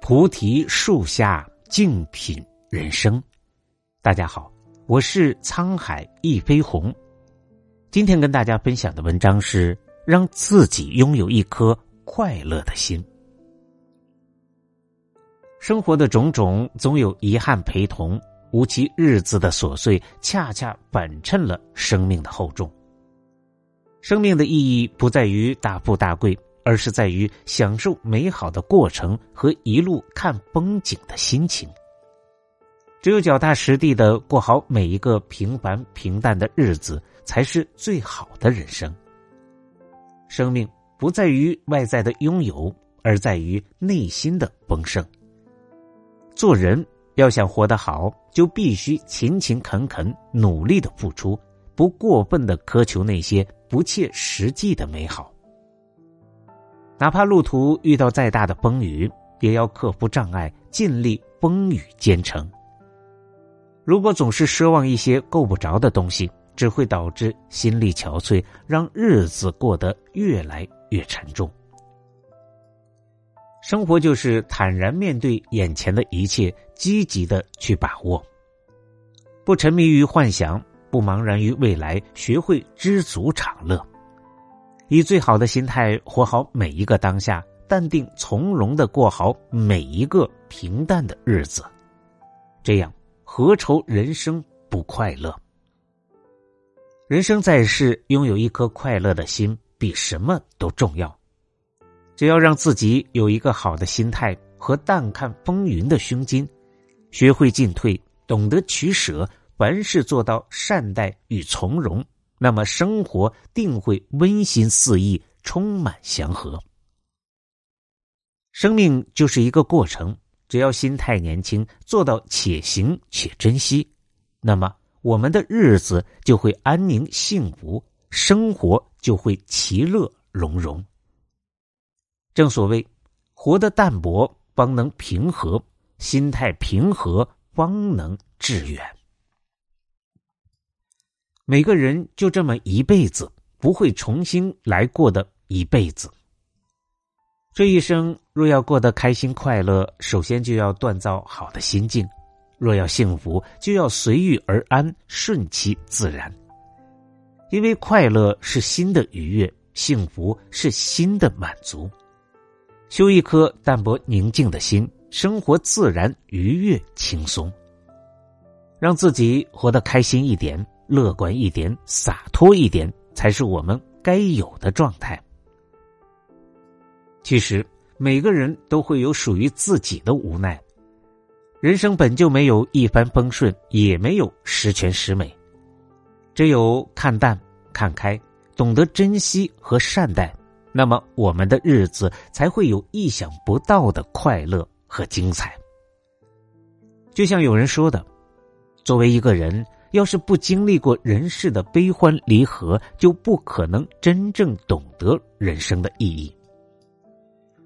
菩提树下静品人生。大家好，我是沧海一飞鸿。今天跟大家分享的文章是：让自己拥有一颗快乐的心。生活的种种总有遗憾陪同，无其日子的琐碎，恰恰反衬了生命的厚重。生命的意义不在于大富大贵。而是在于享受美好的过程和一路看风景的心情。只有脚踏实地的过好每一个平凡平淡的日子，才是最好的人生。生命不在于外在的拥有，而在于内心的丰盛。做人要想活得好，就必须勤勤恳恳、努力的付出，不过分的苛求那些不切实际的美好。哪怕路途遇到再大的风雨，也要克服障碍，尽力风雨兼程。如果总是奢望一些够不着的东西，只会导致心力憔悴，让日子过得越来越沉重。生活就是坦然面对眼前的一切，积极的去把握，不沉迷于幻想，不茫然于未来，学会知足常乐。以最好的心态活好每一个当下，淡定从容的过好每一个平淡的日子，这样何愁人生不快乐？人生在世，拥有一颗快乐的心比什么都重要。只要让自己有一个好的心态和淡看风云的胸襟，学会进退，懂得取舍，凡事做到善待与从容。那么生活定会温馨四溢，充满祥和。生命就是一个过程，只要心态年轻，做到且行且珍惜，那么我们的日子就会安宁幸福，生活就会其乐融融。正所谓，活得淡泊方能平和，心态平和方能致远。每个人就这么一辈子，不会重新来过的一辈子。这一生若要过得开心快乐，首先就要锻造好的心境；若要幸福，就要随遇而安，顺其自然。因为快乐是心的愉悦，幸福是心的满足。修一颗淡泊宁静的心，生活自然愉悦轻松。让自己活得开心一点。乐观一点，洒脱一点，才是我们该有的状态。其实，每个人都会有属于自己的无奈。人生本就没有一帆风顺，也没有十全十美。只有看淡、看开，懂得珍惜和善待，那么我们的日子才会有意想不到的快乐和精彩。就像有人说的：“作为一个人。”要是不经历过人世的悲欢离合，就不可能真正懂得人生的意义。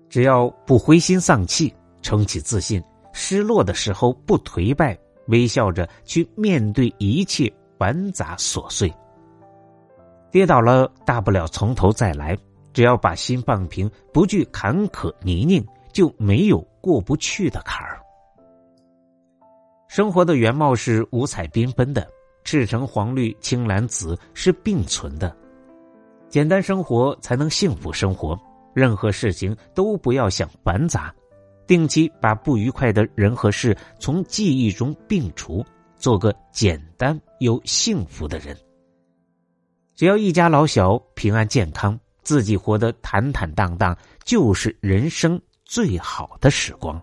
只要不灰心丧气，撑起自信，失落的时候不颓败，微笑着去面对一切繁杂琐碎。跌倒了，大不了从头再来。只要把心放平，不惧坎坷泥泞，就没有过不去的坎儿。生活的原貌是五彩缤纷的，赤橙黄绿青蓝紫是并存的。简单生活才能幸福生活，任何事情都不要想繁杂，定期把不愉快的人和事从记忆中摒除，做个简单又幸福的人。只要一家老小平安健康，自己活得坦坦荡荡，就是人生最好的时光。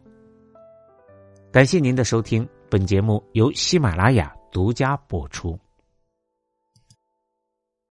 感谢您的收听。本节目由喜马拉雅独家播出。